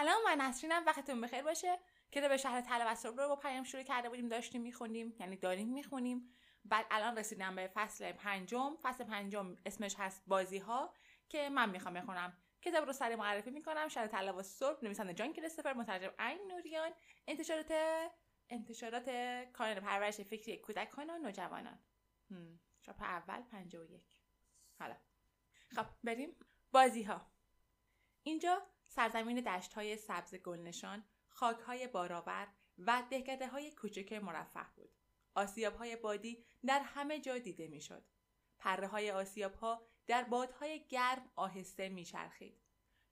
سلام من نسرینم وقتتون بخیر باشه. که به شهر طلب رو با پیام شروع کرده بودیم داشتیم می‌خونیم یعنی داریم می‌خونیم. بعد الان رسیدم به فصل پنجم. فصل پنجم اسمش هست بازی ها که من می‌خوام بخونم. کتاب رو سری معرفی می‌کنم. شهر طلب و صبح نویسنده جان کریستوفر مترجم عین نوریان. انتشارات انتشارات کانال پرورش فکری کودکان و نوجوانان. چاپ اول 51 حالا. خب بریم. بازی ها اینجا سرزمین دشت های سبز گلنشان خاک های و دهکده های کوچک مرفه بود آسیاب های بادی در همه جا دیده می‌شد پره های آسیاب ها در بادهای گرم آهسته میچرخید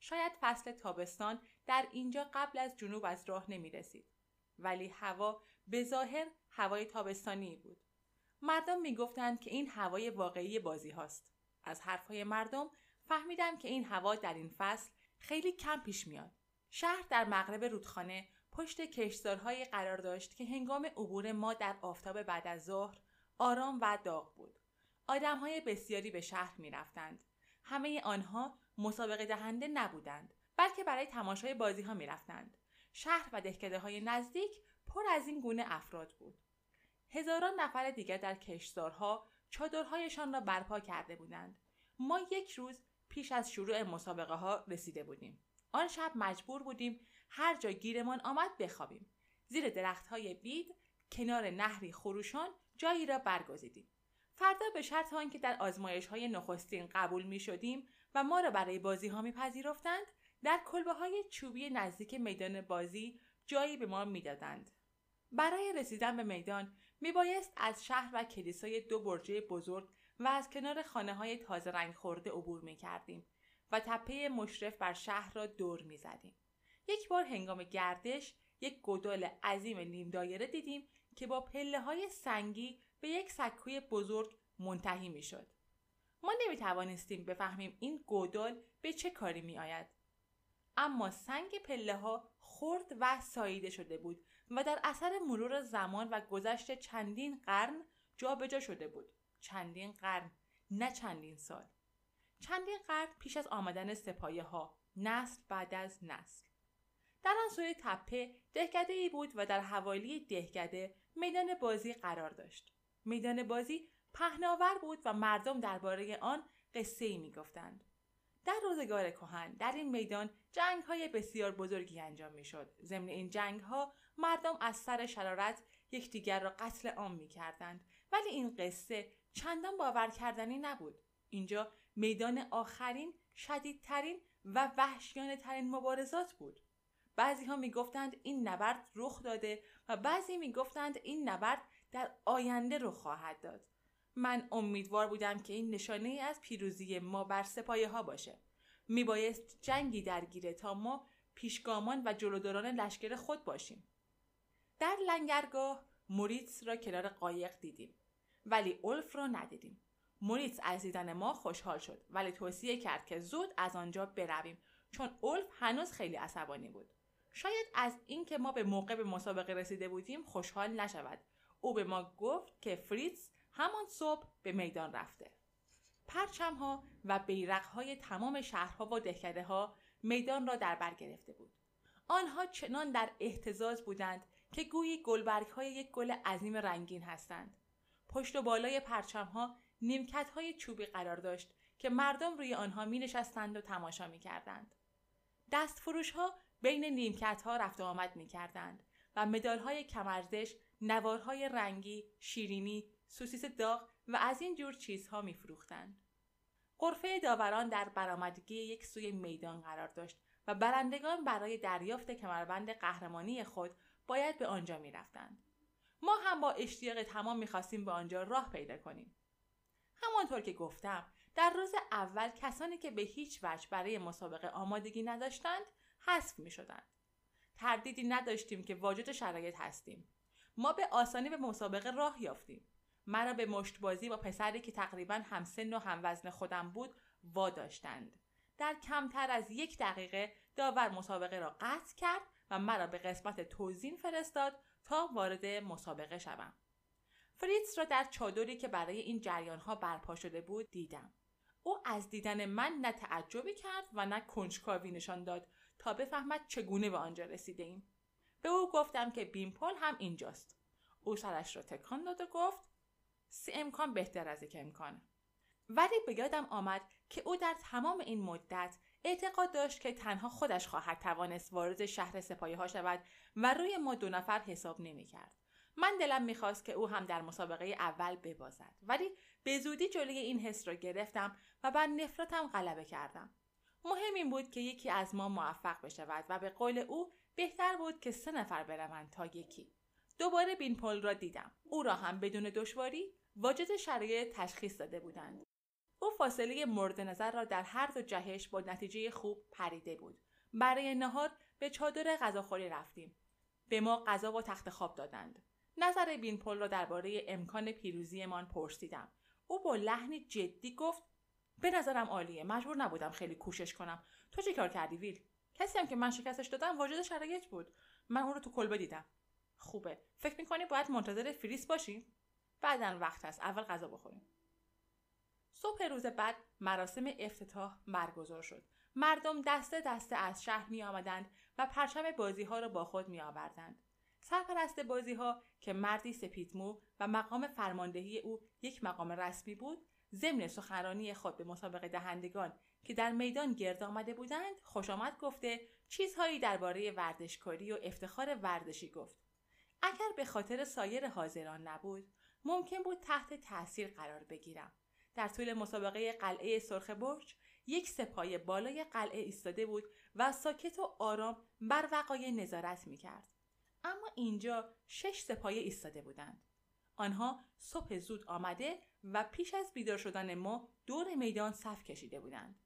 شاید فصل تابستان در اینجا قبل از جنوب از راه نمی رسید. ولی هوا به ظاهر هوای تابستانی بود. مردم می‌گفتند که این هوای واقعی بازی هاست. از حرفهای مردم فهمیدم که این هوا در این فصل خیلی کم پیش میاد. شهر در مغرب رودخانه پشت کشتزارهایی قرار داشت که هنگام عبور ما در آفتاب بعد از ظهر آرام و داغ بود. های بسیاری به شهر می رفتند. همه آنها مسابقه دهنده نبودند بلکه برای تماشای بازی ها می رفتند. شهر و دهکده های نزدیک پر از این گونه افراد بود. هزاران نفر دیگر در کشتزارها چادرهایشان را برپا کرده بودند. ما یک روز پیش از شروع مسابقه ها رسیده بودیم. آن شب مجبور بودیم هر جا گیرمان آمد بخوابیم. زیر درخت های بید کنار نهری خروشان جایی را برگزیدیم. فردا به شرط آنکه در آزمایش های نخستین قبول می شدیم و ما را برای بازی ها می پذیرفتند در کلبه های چوبی نزدیک میدان بازی جایی به ما می‌دادند. برای رسیدن به میدان می بایست از شهر و کلیسای دو برجه بزرگ و از کنار خانه های تازه رنگ خورده عبور می کردیم و تپه مشرف بر شهر را دور می زدیم. یک بار هنگام گردش یک گدال عظیم نیم دایره دیدیم که با پله های سنگی به یک سکوی بزرگ منتهی می شد. ما نمی توانستیم بفهمیم این گودال به چه کاری می آید. اما سنگ پله ها خرد و ساییده شده بود و در اثر مرور زمان و گذشت چندین قرن جابجا شده بود. چندین قرن نه چندین سال. چندین قرن پیش از آمدن سپایه ها نسل بعد از نسل. در آن سوی تپه دهکده ای بود و در حوالی دهکده میدان بازی قرار داشت. میدان بازی پهناور بود و مردم درباره آن قصه ای می گفتند. در روزگار کهن در این میدان جنگ های بسیار بزرگی انجام می شد. ضمن این جنگ ها مردم از سر شرارت یکدیگر را قتل عام می کردند. ولی این قصه چندان باور کردنی نبود. اینجا میدان آخرین شدیدترین و وحشیانه ترین مبارزات بود. بعضی ها می گفتند این نبرد رخ داده و بعضی می گفتند این نبرد در آینده رو خواهد داد. من امیدوار بودم که این نشانه ای از پیروزی ما بر سپایه ها باشه. می بایست جنگی درگیره تا ما پیشگامان و جلوداران لشکر خود باشیم. در لنگرگاه موریتس را کنار قایق دیدیم ولی اولف را ندیدیم. موریتس از دیدن ما خوشحال شد ولی توصیه کرد که زود از آنجا برویم چون اولف هنوز خیلی عصبانی بود. شاید از اینکه ما به موقع به مسابقه رسیده بودیم خوشحال نشود او به ما گفت که فریتز همان صبح به میدان رفته پرچم ها و بیرق های تمام شهرها و دهکده ها میدان را در بر گرفته بود آنها چنان در احتزاز بودند که گویی گلبرگ های یک گل عظیم رنگین هستند پشت و بالای پرچم ها نیمکت های چوبی قرار داشت که مردم روی آنها می نشستند و تماشا می کردند. دست فروش ها بین نیمکت ها رفت و آمد می کردند و مدال های کمرزش نوارهای رنگی، شیرینی، سوسیس داغ و از این جور چیزها میفروختند. قرفه داوران در برآمدگی یک سوی میدان قرار داشت و برندگان برای دریافت کمربند قهرمانی خود باید به آنجا می‌رفتند. ما هم با اشتیاق تمام می‌خواستیم به آنجا راه پیدا کنیم. همانطور که گفتم در روز اول کسانی که به هیچ وجه برای مسابقه آمادگی نداشتند حذف می شدند. تردیدی نداشتیم که واجد شرایط هستیم. ما به آسانی به مسابقه راه یافتیم مرا به مشتبازی با پسری که تقریبا همسن و هموزن خودم بود واداشتند در کمتر از یک دقیقه داور مسابقه را قطع کرد و مرا به قسمت توزین فرستاد تا وارد مسابقه شوم فریتز را در چادری که برای این جریان ها برپا شده بود دیدم او از دیدن من نه تعجبی کرد و نه کنجکاوی نشان داد تا بفهمد چگونه به آنجا رسیده ایم. به او گفتم که بیمپل هم اینجاست. او سرش را تکان داد و گفت سی امکان بهتر از یک امکانه. ولی به یادم آمد که او در تمام این مدت اعتقاد داشت که تنها خودش خواهد توانست وارد شهر سپاهی ها شود و روی ما دو نفر حساب نمی کرد. من دلم می‌خواست که او هم در مسابقه اول ببازد ولی به زودی جلوی این حس را گرفتم و بر نفرتم غلبه کردم. مهم این بود که یکی از ما موفق بشود و به قول او بهتر بود که سه نفر بروند تا یکی. دوباره بینپل را دیدم. او را هم بدون دشواری واجد شرایط تشخیص داده بودند. او فاصله مورد نظر را در هر دو جهش با نتیجه خوب پریده بود. برای نهار به چادر غذاخوری رفتیم. به ما غذا و تخت خواب دادند. نظر بینپل را درباره امکان پیروزیمان پرسیدم. او با لحنی جدی گفت به نظرم عالیه. مجبور نبودم خیلی کوشش کنم. تو چی کار کردی ویل؟ کسی هم که من شکستش دادم واجد شرایط بود. من اون رو تو کلبه دیدم. خوبه. فکر می‌کنی باید منتظر فریس باشیم بعدا وقت هست. اول غذا بخوریم. صبح روز بعد مراسم افتتاح برگزار شد. مردم دسته دسته از شهر می آمدند و پرچم بازی ها را با خود می آوردند. سرپرست بازی ها که مردی سپیدمو و مقام فرماندهی او یک مقام رسمی بود ضمن سخنرانی خود به مسابقه دهندگان که در میدان گرد آمده بودند خوش آمد گفته چیزهایی درباره ورزشکاری و افتخار ورزشی گفت. اگر به خاطر سایر حاضران نبود ممکن بود تحت تاثیر قرار بگیرم. در طول مسابقه قلعه سرخ برج یک سپاه بالای قلعه ایستاده بود و ساکت و آرام بر وقایع نظارت می‌کرد. اما اینجا شش سپایه ایستاده بودند. آنها صبح زود آمده و پیش از بیدار شدن ما دور میدان صف کشیده بودند.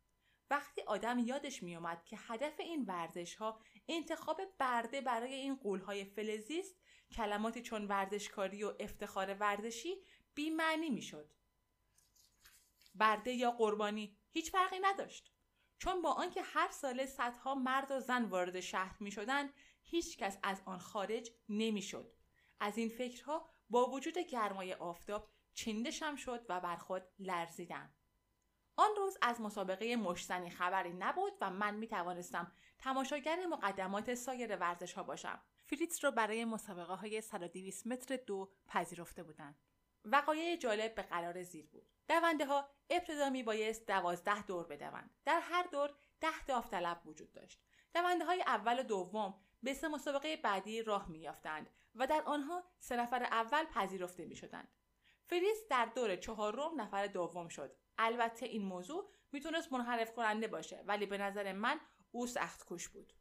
وقتی آدم یادش میومد که هدف این ورزش ها انتخاب برده برای این قولهای فلزی است کلماتی چون ورزشکاری و افتخار ورزشی بیمعنی می‌شد. برده یا قربانی هیچ فرقی نداشت چون با آنکه هر ساله صدها مرد و زن وارد شهر می شدند هیچ کس از آن خارج نمی‌شد. از این فکرها با وجود گرمای آفتاب چندشم شد و بر خود لرزیدم. آن روز از مسابقه مشتنی خبری نبود و من می توانستم تماشاگر مقدمات سایر ورزش ها باشم. فریتز را برای مسابقه های 120 متر دو پذیرفته بودند. وقایع جالب به قرار زیر بود. دونده ها ابتدا می بایست دوازده دور بدوند. در هر دور ده داوطلب وجود داشت. دونده های اول و دوم به سه مسابقه بعدی راه میافتند و در آنها سه نفر اول پذیرفته می شدند. فریس در دور چهارم نفر دوم شد. البته این موضوع می‌تونست منحرف کننده باشه ولی به نظر من او سخت کش بود.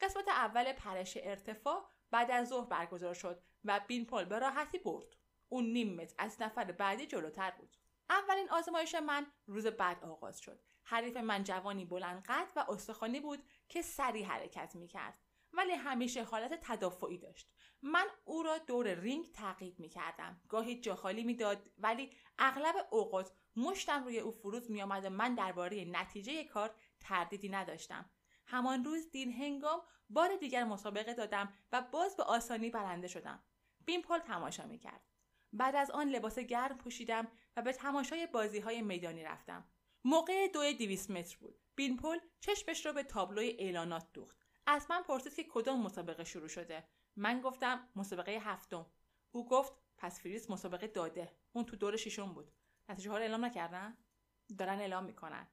قسمت اول پرش ارتفاع بعد از ظهر برگزار شد و بینپل به راحتی برد. اون نیم متر از نفر بعدی جلوتر بود. اولین آزمایش من روز بعد آغاز شد. حریف من جوانی بلند قد و استخوانی بود که سریع حرکت می کرد. ولی همیشه حالت تدافعی داشت من او را دور رینگ تعقیب می کردم گاهی جاخالی می داد ولی اغلب اوقات مشتم روی او فروز می آمد و من درباره نتیجه کار تردیدی نداشتم همان روز دین هنگام بار دیگر مسابقه دادم و باز به آسانی برنده شدم بیمپل تماشا می کرد بعد از آن لباس گرم پوشیدم و به تماشای بازی های میدانی رفتم. موقع دو دیویس متر بود. بینپل چشمش را به تابلوی اعلانات دوخت. از من پرسید که کدام مسابقه شروع شده. من گفتم مسابقه هفتم. او گفت پس فریز مسابقه داده. اون تو دور ششم بود. نتیجه ها رو اعلام نکردن؟ دارن اعلام می‌کنن.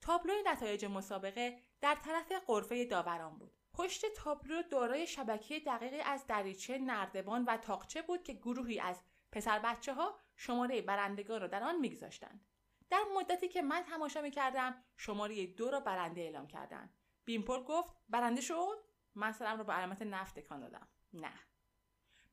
تابلوی نتایج مسابقه در طرف قرفه داوران بود. پشت تابلو دارای شبکه دقیقی از دریچه نردبان و تاقچه بود که گروهی از پسر بچه ها شماره برندگان را در آن میگذاشتند. در مدتی که من تماشا می‌کردم شماره دو را برنده اعلام کردند. بیمپل گفت برنده شد من سرم رو به علامت نفت تکان دادم. نه.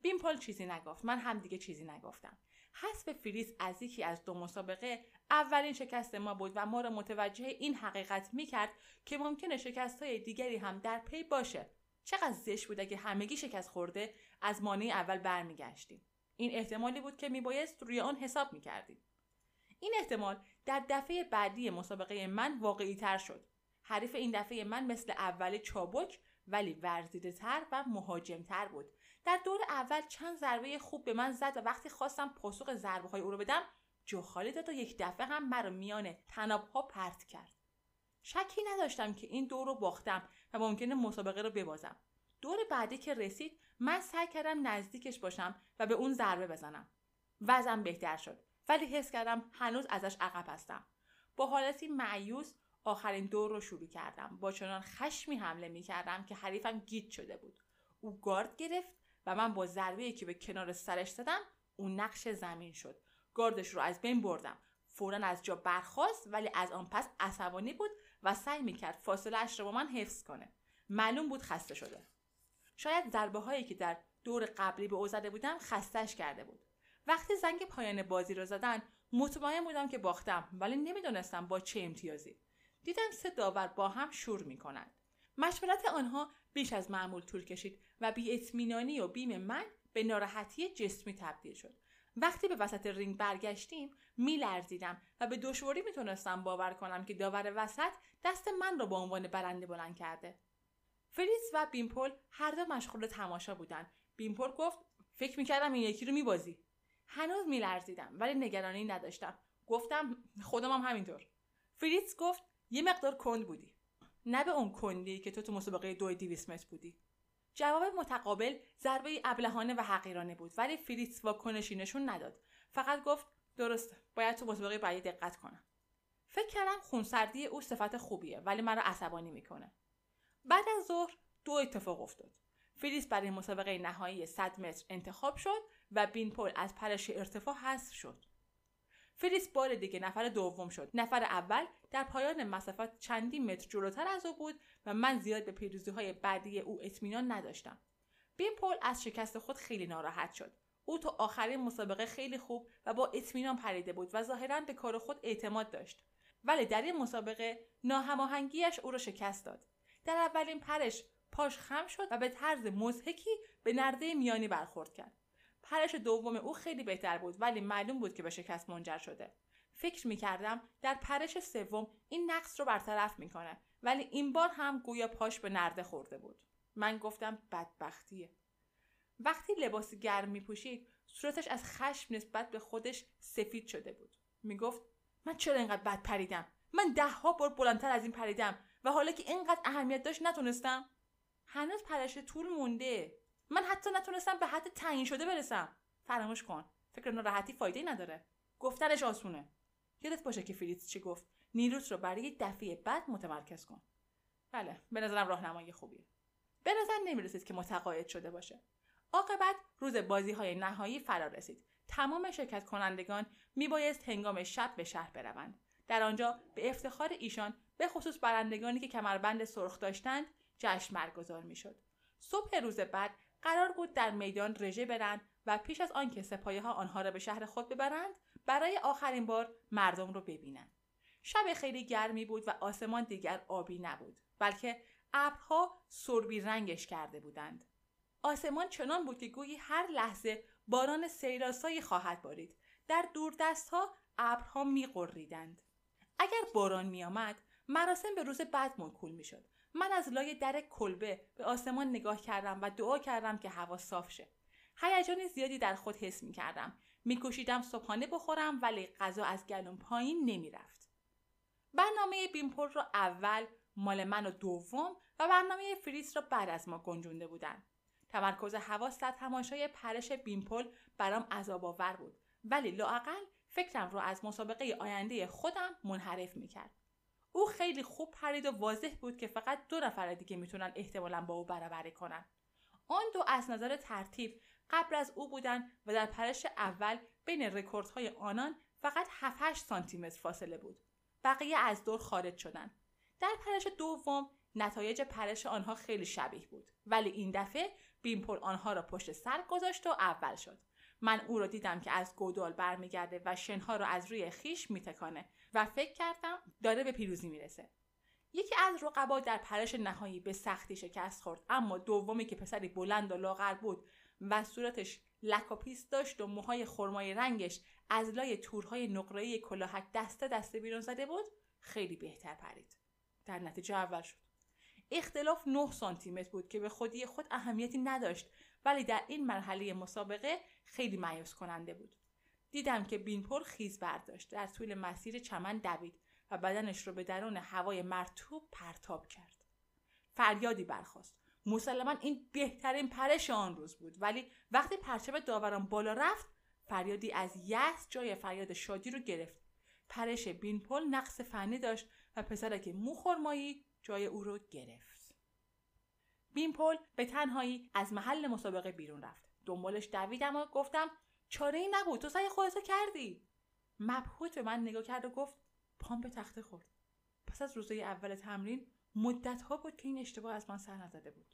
بیمپل چیزی نگفت. من هم دیگه چیزی نگفتم. حذف فریز از یکی از دو مسابقه اولین شکست ما بود و ما را متوجه این حقیقت می‌کرد که ممکنه شکست های دیگری هم در پی باشه. چقدر زشت بود اگه همگی شکست خورده از مانع اول برمیگشتیم. این احتمالی بود که میبایست روی آن حساب می‌کردیم. این احتمال در دفعه بعدی مسابقه من واقعی تر شد. حریف این دفعه من مثل اول چابک ولی ورزیده تر و مهاجم تر بود. در دور اول چند ضربه خوب به من زد و وقتی خواستم پاسخ ضربه های او رو بدم جو خالی داد و یک دفعه هم مرا میان تنابها پرت کرد. شکی نداشتم که این دور رو باختم و ممکنه مسابقه رو ببازم. دور بعدی که رسید من سعی کردم نزدیکش باشم و به اون ضربه بزنم. وزن بهتر شد. ولی حس کردم هنوز ازش عقب هستم. با حالتی معیوس آخرین دور رو شروع کردم. با چنان خشمی حمله می کردم که حریفم گیت شده بود. او گارد گرفت و من با ضربه که به کنار سرش زدم اون نقش زمین شد. گاردش رو از بین بردم. فورا از جا برخواست ولی از آن پس عصبانی بود و سعی می‌کرد فاصله اش رو با من حفظ کنه. معلوم بود خسته شده. شاید ضربه هایی که در دور قبلی به او زده بودم خستش کرده بود. وقتی زنگ پایان بازی رو زدن مطمئن بودم که باختم ولی نمی‌دونستم با چه امتیازی. دیدم سه داور با هم شور می‌کنند. مشورت آنها بیش از معمول طول کشید و بیم من به ناراحتی جسمی تبدیل شد. وقتی به وسط رینگ برگشتیم میلرزیدم و به دشواری می‌تونستم باور کنم که داور وسط دست من را به عنوان برنده بلند کرده. فریس و بیمپل هر دو مشغول تماشا بودند بیمپل گفت فکر می‌کردم این یکی رو میبازی. هنوز میلرزیدم ولی نگرانی نداشتم. گفتم خودم هم همینطور. فریتز گفت یه مقدار کند بودی. نه به اون کندی که تو تو مسابقه دو دیویس متر بودی. جواب متقابل ضربه ابلهانه و حقیرانه بود ولی فریتز واکنشی نشون نداد. فقط گفت درسته باید تو مسابقه بعدی دقت کنم. فکر کردم خونسردی او صفت خوبیه ولی مرا عصبانی می‌کنه. بعد از ظهر دو اتفاق افتاد. فریس برای مسابقه نهایی 100 متر انتخاب شد و بیمپل از پرش ارتفاع حذف شد. فریس بار دیگه نفر دوم شد. نفر اول در پایان مسافت چندی متر جلوتر از او بود و من زیاد به پیروزی های بعدی او اطمینان نداشتم. بیمپل از شکست خود خیلی ناراحت شد. او تو آخرین مسابقه خیلی خوب و با اطمینان پریده بود و ظاهرا به کار خود اعتماد داشت. ولی در این مسابقه ناهماهنگیش او را شکست داد. در اولین پرش پاش خم شد و به طرز مزهکی به نرده میانی برخورد کرد. پرش دوم او خیلی بهتر بود ولی معلوم بود که به شکست منجر شده. فکر می کردم در پرش سوم این نقص رو برطرف می‌کنه ولی این بار هم گویا پاش به نرده خورده بود. من گفتم بدبختیه. وقتی لباس گرم می پوشید صورتش از خشم نسبت به خودش سفید شده بود. می‌گفت من چرا اینقدر بد پریدم؟ من ده ها بار بلندتر از این پریدم. و حالا که اینقدر اهمیت داشت نتونستم. هنوز پرش طول مونده. من حتی نتونستم به حد تعیین شده برسم. فراموش کن. فکر ناراحتی فایده نداره. گفتنش آسونه. یادت باشه که فریتز چی گفت؟ نیروت رو برای دفعه بعد متمرکز کن. بله به نظرم راهنمایی خوبیه. به نظر نمی‌رسید که متقاعد شده باشه. عاقبت روز بازی های نهایی فرا رسید. تمام شرکت کنندگان میبایست هنگام شب به شهر بروند. در آنجا به افتخار ایشان به خصوص برندگانی که کمربند سرخ داشتند جشن برگزار می‌شد. صبح روز بعد قرار بود در میدان رژه برند و پیش از آنکه سپایه ها آنها را به شهر خود ببرند برای آخرین بار مردم رو ببینند. شب خیلی گرمی بود و آسمان دیگر آبی نبود بلکه ابرها سربی رنگش کرده بودند. آسمان چنان بود که گویی هر لحظه باران سیراسایی خواهد بارید. در دوردست ها ابرها میقریدند اگر باران میآمد مراسم به روز بعد منکول می‌شد. من از لای در کلبه به آسمان نگاه کردم و دعا کردم که هوا صاف شه. هیجان زیادی در خود حس می کردم میکوشیدم صبحانه بخورم ولی غذا از گلوم پایین نمی‌رفت. برنامه بیمپور را اول مال من و دوم و برنامه فریس را بعد از ما گنجونده بودند تمرکز حواس در تماشای پرش بیمپل برام عذاب آور بود. ولی لااقل فکرم رو از مسابقه آینده خودم منحرف می‌کرد. او خیلی خوب پرید و واضح بود که فقط دو نفر دیگه می‌تونن احتمالا با او برابری کنن. آن دو از نظر ترتیب قبل از او بودن و در پرش اول بین رکوردهای آنان فقط 7 سانتی متر فاصله بود. بقیه از دور خارج شدند در پرش دوم نتایج پرش آنها خیلی شبیه بود. ولی این دفعه بیمپل آنها را پشت سر گذاشت و اول شد. من او را دیدم که از گودال برمیگرده و شنها را از روی خویش میتکانه و فکر کردم داره به پیروزی می‌رسه. یکی از رقبا در پرش نهایی به سختی شکست خورد اما دومی که پسری بلند و لاغر بود و صورتش لک و پیس داشت و موهای خرمایی رنگش از لای تورهای نقره‌ای کلاهک دسته دسته بیرون زده بود خیلی بهتر پرید. در نتیجه اول شد. اختلاف 9 سانتی متر بود که به خودی خود اهمیتی نداشت ولی در این مرحله مسابقه خیلی مایوس کننده بود. دیدم که بینپل خیز برداشت. در طول مسیر چمن دوید و بدنش رو به درون هوای مرتوب پرتاب کرد. فریادی برخاست. مسلما این بهترین پرش آن روز بود. ولی وقتی پرچم داوران بالا رفت فریادی از یس جای فریاد شادی رو گرفت. پرش بینپل نقص فنی داشت و پسرک موخرمایی جای او رو گرفت. بینپل به تنهایی از محل مسابقه بیرون رفت. دنبالش دویدم و گفتم چاره ای نبود تو سعی خودتو کردی. مبهوت به من نگاه کرد و گفت پام به تخته خورد. پس از روزهای اول تمرین مدت ها بود که این اشتباه از من سر نزده بود.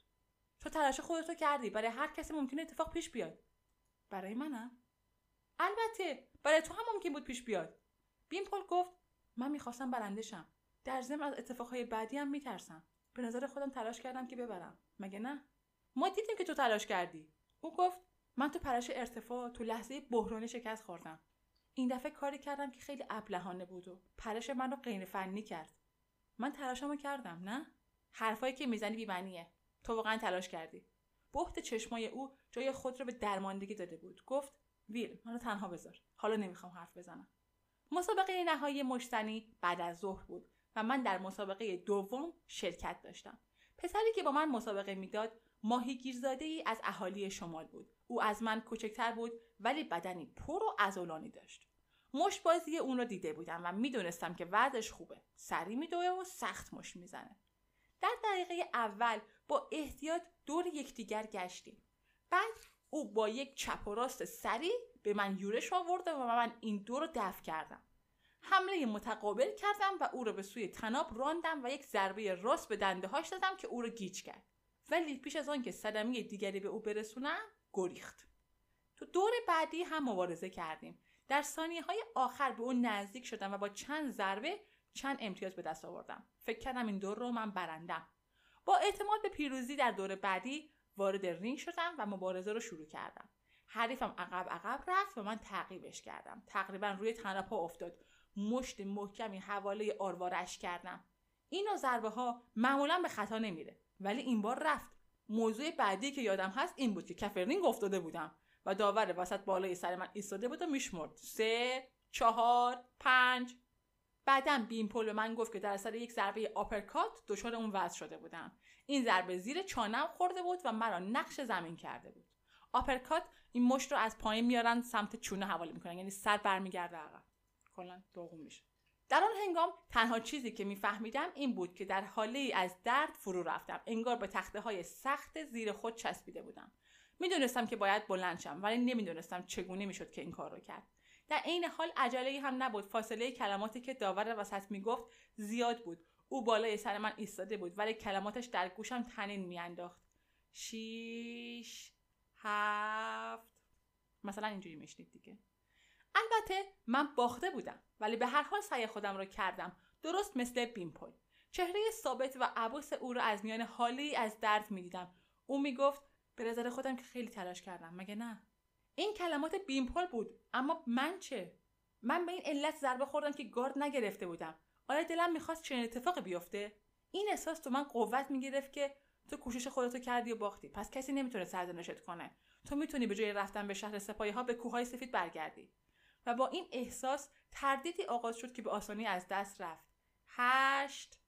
تو تلاش خودتو کردی برای هر کسی ممکنه اتفاق پیش بیاد. برای منم؟ البته برای تو هم ممکن بود پیش بیاد. بیمپل گفت من می‌خواستم برنده شم. در ضمن از اتفاقهای بعدی هم میترسم. به نظر خودم تلاش کردم که ببرم. مگه نه؟ ما دیدیم که تو تلاش کردی. او گفت من تو پرش ارتفاع تو لحظه بحرانی شکست خوردم. این دفعه کاری کردم که خیلی ابلهانه بود و پرش من رو غیر فنی کرد. من تلاشمو کردم نه؟ حرفایی که می‌زنی بیمعنیه. تو واقعا تلاش کردی. بحت چشمای او جای خود رو به درماندگی داده بود. گفت ویل منو تنها بذار. حالا نمی‌خوام حرف بزنم. مسابقه نهایی مشتنی بعد از ظهر بود و من در مسابقه دوم شرکت داشتم. پسری که با من مسابقه می‌داد ماهیگیرزاده ای از اهالی شمال بود. او از من کوچکتر بود ولی بدنی پر و ازولانی داشت. مشت بازی اون رو دیده بودم و می‌دونستم که وضعش خوبه. سری میدوه و سخت مش می‌زنه. در دقیقه اول با احتیاط دور یکدیگر گشتیم. بعد او با یک چپ و راست سری به من یورش آورد و من این دور رو دفع کردم. حمله متقابل کردم و او را به سوی تناب راندم و یک ضربه راست به دنده هاش دادم که او را گیج کرد. ولی پیش از آن که صدمه دیگری به او برسونم گریخت. تو دور بعدی هم مبارزه کردیم. در ثانیه های آخر به اون نزدیک شدم و با چند ضربه چند امتیاز به دست آوردم. فکر کردم این دور رو من برندم. با اعتماد به پیروزی در دور بعدی وارد رینگ شدم و مبارزه رو شروع کردم. حریفم عقب عقب رفت و من تعقیبش کردم. تقریبا روی تنپا افتاد. مشت محکمی حواله آروارش کردم. این ضربه ها معمولا به خطا نمیره. ولی این بار رفت. موضوع بعدی که یادم هست این بود که کف رینگ افتاده بودم و داور وسط بالای سر من ایستاده بود و میشمرد. سه چهار پنج. بعدم بیمپل به من گفت که در اثر یک ضربه آپرکات دچار اون وضع شده بودم. این ضربه زیر چانم خورده بود و مرا نقش زمین کرده بود. آپرکات این مشت رو از پایین میارن سمت چونه حواله می‌کنن. یعنی سر برمیگرده عقب. کلا داغون میشه. در آن هنگام تنها چیزی که میفهمیدم این بود که در حاله ای از درد فرو رفتم. انگار به تخته های سخت زیر خود چسبیده بودم. می‌دونستم که باید بلند شم ولی نمی‌دونستم چگونه می‌شد که این کار رو کرد. در عین حال عجله هم نبود. فاصله کلماتی که داور وسط می‌گفت زیاد بود. او بالای سر من ایستاده بود ولی کلماتش در گوشم تنین میانداخت. شیش هفت. مثلا اینجوری میشنید دیگه. البته من باخته بودم ولی به هر حال سعی خودم را کردم. درست مثل بیمپل. چهره ثابت و عبوس او را از میان حالی از درد می‌دیدم. او می‌گفت به نظر خودم که خیلی تلاش کردم مگه نه؟ این کلمات بیمپل بود اما من چه؟ من به این علت ضربه خوردم که گارد نگرفته بودم. آیا دلم می‌خواست چنین اتفاقی بیفته. این احساس تو من قوت می‌گرفت که تو کوشش خودتو کردی و باختی. پس کسی نمی‌تونه سرزنشت کنه. تو می‌تونی به جای رفتن به شهر سپاهی ها به کوههای سفید برگردی. و با این احساس تردیدی آغاز شد که به آسانی از دست رفت. هشت.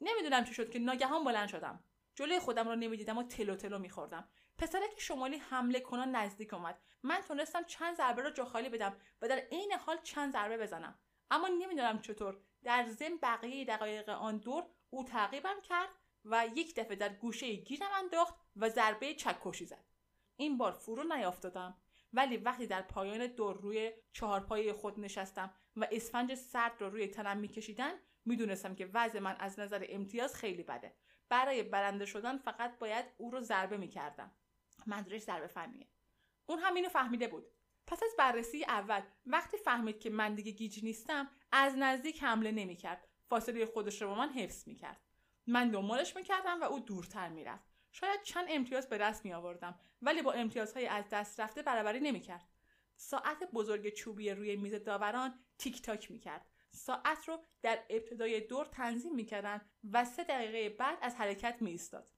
نمی‌دونم چی شد که ناگهان بلند شدم. جلوی خودم رو نمی‌دیدم و تلو تلو میخوردم. پسرک شمالی حمله کنان نزدیک اومد. من تونستم چند ضربه را جا خالی بدم و در عین حال چند ضربه بزنم. اما نمی‌دونم چطور. در ضمن بقیه دقایق آن دور او تعقیبم کرد و یک دفعه در گوشه گیرم انداخت و ضربه چکشی زد. این بار فرو نیافتادم. ولی وقتی در پایان دور روی چهارپایه خود نشستم و اسفنج سرد رو روی تنم میکشیدن می‌دونستم که وضع من از نظر امتیاز خیلی بده. برای برنده شدن فقط باید او رو ضربه می‌کردم. منظورش ضربه فنیه اون هم اینو فهمیده بود. پس از بررسی اول وقتی فهمید که من دیگه گیج نیستم از نزدیک حمله نمی‌کرد. فاصله خودش رو با من حفظ می‌کرد. من دنبالش می‌کردم و او دورتر می‌رفت. شاید چند امتیاز به دست می آوردم ولی با امتیازهای از دست رفته برابری نمی‌کرد. ساعت بزرگ چوبی روی میز داوران تیک تاک می‌کرد. ساعت رو در ابتدای دور تنظیم می‌کردن و سه دقیقه بعد از حرکت می ایستاد.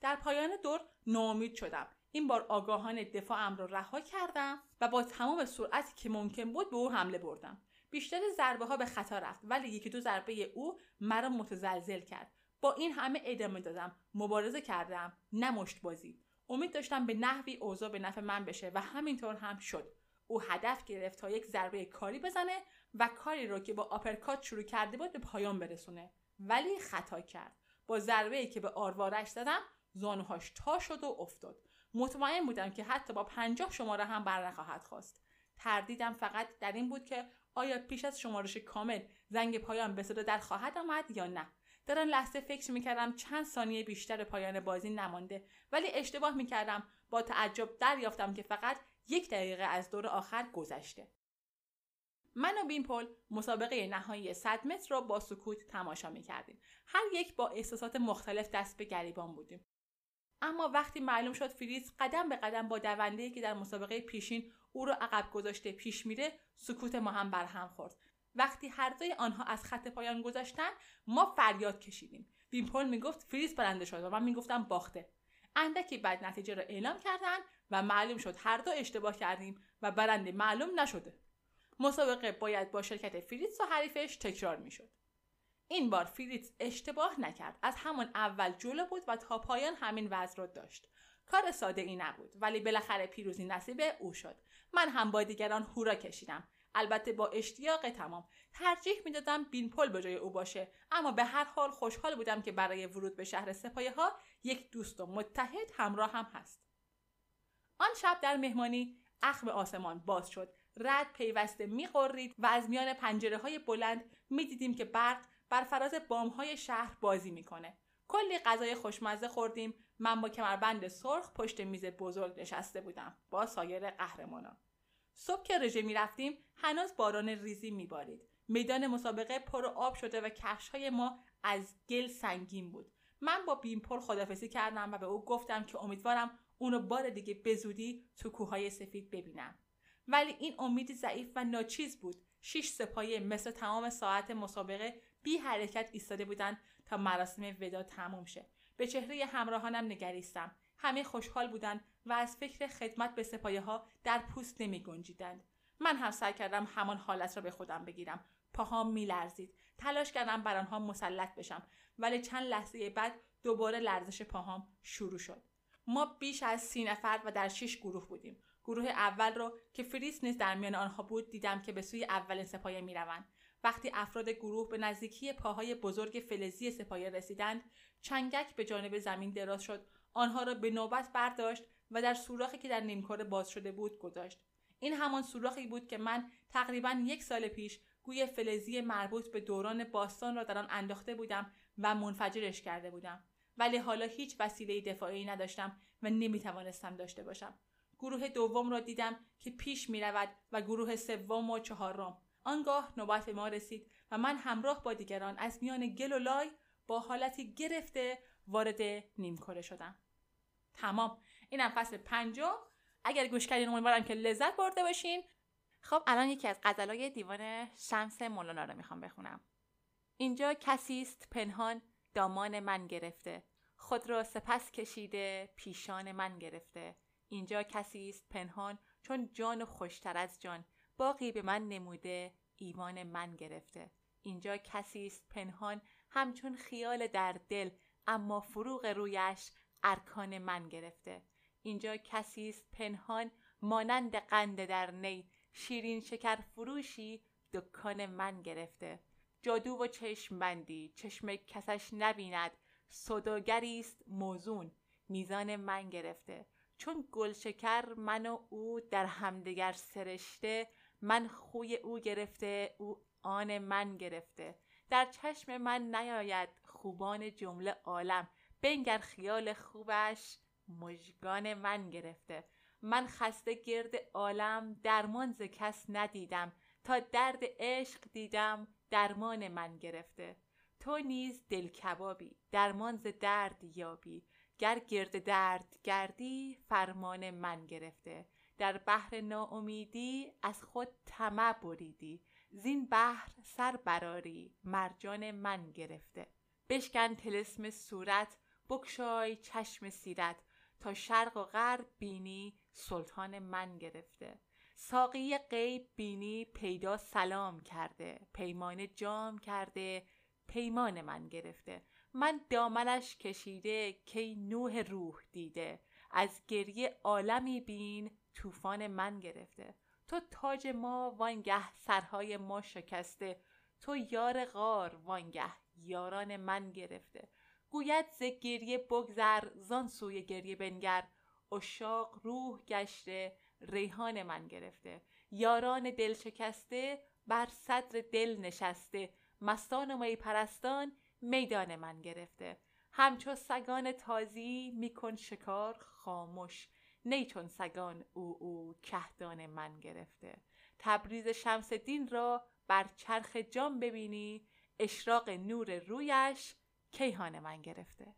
در پایان دور ناامید شدم. این بار آگاهانه دفاعم را رها کردم و با تمام سرعتی که ممکن بود به او حمله بردم. بیشتر ضربه ها به خطا رفت ولی یکی دو ضربه او مرا متزلزل کرد. با این همه ادامه دادم. مبارزه کردم نمشت بازی. امید داشتم به نحوی اوضاع به نفع من بشه و همینطور هم شد. او هدف گرفت تا یک ضربه کاری بزنه و کاری رو که با آپرکات شروع کرده بود به پایان برسونه. ولی خطا کرد. با ضربه که به آروارش زدم زانوهاش تا شد و افتاد. مطمئن بودم که حتی با پنجاه شماره هم بر نخواهد خواست. تردیدم فقط در این بود که آیا پیش از شمارش کامل زنگ پایان به صدا در خواهد آمد یا نه. در آن لحظه فکر می‌کردم چند ثانیه بیشتر پایان بازی نمانده ولی اشتباه می‌کردم. با تعجب دریافتم که فقط یک دقیقه از دور آخر گذشته. من و بیمپل مسابقه نهایی 100 متر را با سکوت تماشا می‌کردیم. هر یک با احساسات مختلف دست به گریبان بودیم. اما وقتی معلوم شد فریز قدم به قدم با دونده که در مسابقه پیشین او را عقب گذاشته پیش میره سکوت ما هم برهم خورد. وقتی هر دوی آنها از خط پایان گذاشتند ما فریاد کشیدیم. بیمپل می‌گفت فریز برنده شد و من می‌گفتم باخته. اندکی بعد نتیجه را اعلام کردند و معلوم شد هر دو اشتباه کردیم و برنده معلوم نشده. مسابقه باید با شرکت فریتز و حریفش تکرار می‌شد. این بار فریتز اشتباه نکرد. از همان اول جلو بود و تا پایان همین وضع را داشت. کار ساده ای نبود ولی بالاخره پیروزی نصیب او شد. من هم با دیگران هورا کشیدم. البته با اشتیاق تمام. ترجیح می‌دادم بینپل به جای او باشه. اما به هر حال خوشحال بودم که برای ورود به شهر سپایه ها یک دوست و متحد همراه هم هست. آن شب در مهمانی اخم آسمان باز شد. رد پیوسته میقرید و از میان پنجره های بلند می‌دیدیم که برق بر فراز بام های شهر بازی می‌کنه. کلی غذای خوشمزه خوردیم. من با کمربند سرخ پشت میز بزرگ نشسته بودم. با سایر قهرمانان. صبح که رژه می‌رفتیم هنوز باران ریزی میبارید. میدان مسابقه پر آب شده و کفش های ما از گل سنگین بود. من با بیمپل خدافزی کردم و به او گفتم که امیدوارم اونو بار دیگه بزودی تو کوههای سفید ببینم. ولی این امید ضعیف و ناچیز بود. شش سپایه مثل تمام ساعت مسابقه بی حرکت ایستاده بودند تا مراسم ودا تموم شه. به چهره همراهانم نگریستم. همه خوشحال بودند و از فکر خدمت به سپایه ها در پوست نمی گنجیدند. من هم سعی کردم همان حالت را به خودم بگیرم. پاهام میلرزید. تلاش کردم بر آنها مسلط بشم. ولی چند لحظه بعد دوباره لرزش پاهام شروع شد. ما بیش از سی نفر و در شش گروه بودیم. گروه اول رو که فریس نیز در میان آنها بود دیدم که به سوی اولین سپایه می‌روند. وقتی افراد گروه به نزدیکی پاهای بزرگ فلزی سپایه رسیدند چنگک به جانب زمین دراز شد آنها را به نوبت برداشت و در سوراخی که در نیمکره باز شده بود گذاشت. این همان سوراخی بود که من تقریبا یک سال پیش گوی فلزی مربوط به دوران باستان را در آن انداخته بودم و منفجرش کرده بودم. ولی حالا هیچ وسیله دفاعی نداشتم و نمی‌توانستم داشته باشم. گروه دوم را دیدم که پیش می رود و گروه سوم و چهارم. آنگاه نوبت ما رسید و من همراه با دیگران از میان گل و لای با حالتی گرفته وارد نیمکره شدم. تمام. اینم فصل پنجم. اگر گوش کردین امیدوارم که لذت برده باشین. خب الان یکی از غزلای دیوان شمس مولانا رو می‌خوام بخونم. اینجا کسی است پنهان دامان من گرفته. خود را سپس کشیده پیشان من گرفته. اینجا کسی است پنهان چون جان و خوشتر از جان. باقی به من نموده ایمان من گرفته. اینجا کسی است پنهان همچون خیال در دل اما فروغ رویش ارکان من گرفته. اینجا کسی است پنهان مانند قند در نی. شیرین شکر فروشی دکان من گرفته. جادو و چشم بندی چشم کسش نبیند. صداگری است موزون میزان من گرفته. چون گلشکر من و او در همدیگر سرشته من خوی او گرفته او آن من گرفته. در چشم من نیاید خوبان جمله عالم. بنگر خیال خوبش مژگان من گرفته. من خسته گرد عالم درمان ز کس ندیدم. تا درد عشق دیدم درمان من گرفته. تو نیز دل کبابی درمان ز درد یابی. گر گرد درد گردی فرمان من گرفته. در بحر ناامیدی از خود طمع بریدی. زین بحر سر براری مرجان من گرفته. بشکن تلسم صورت بکشای چشم سیرت تا شرق و غرب بینی سلطان من گرفته. ساقی غیب بینی پیدا سلام کرده پیمان جام کرده پیمان من گرفته. من دامنش کشیده کی نوح روح دیده. از گریه عالمی بین طوفان من گرفته. تو تاج ما وانگه سرهای ما شکسته. تو یار غار وانگه یاران من گرفته. گوید ز گریه بگذر زان سوی گریه بنگر. اشاق روح گشته ریحان من گرفته. یاران دل شکسته بر صدر دل نشسته. مستان و می پرستان میدان من گرفته. همچو سگان تازی میکن شکار خاموش نی چون سگان او او کهدان من گرفته. تبریز شمس دین را بر چرخ جام ببینی. اشراق نور رویش کیهان من گرفته؟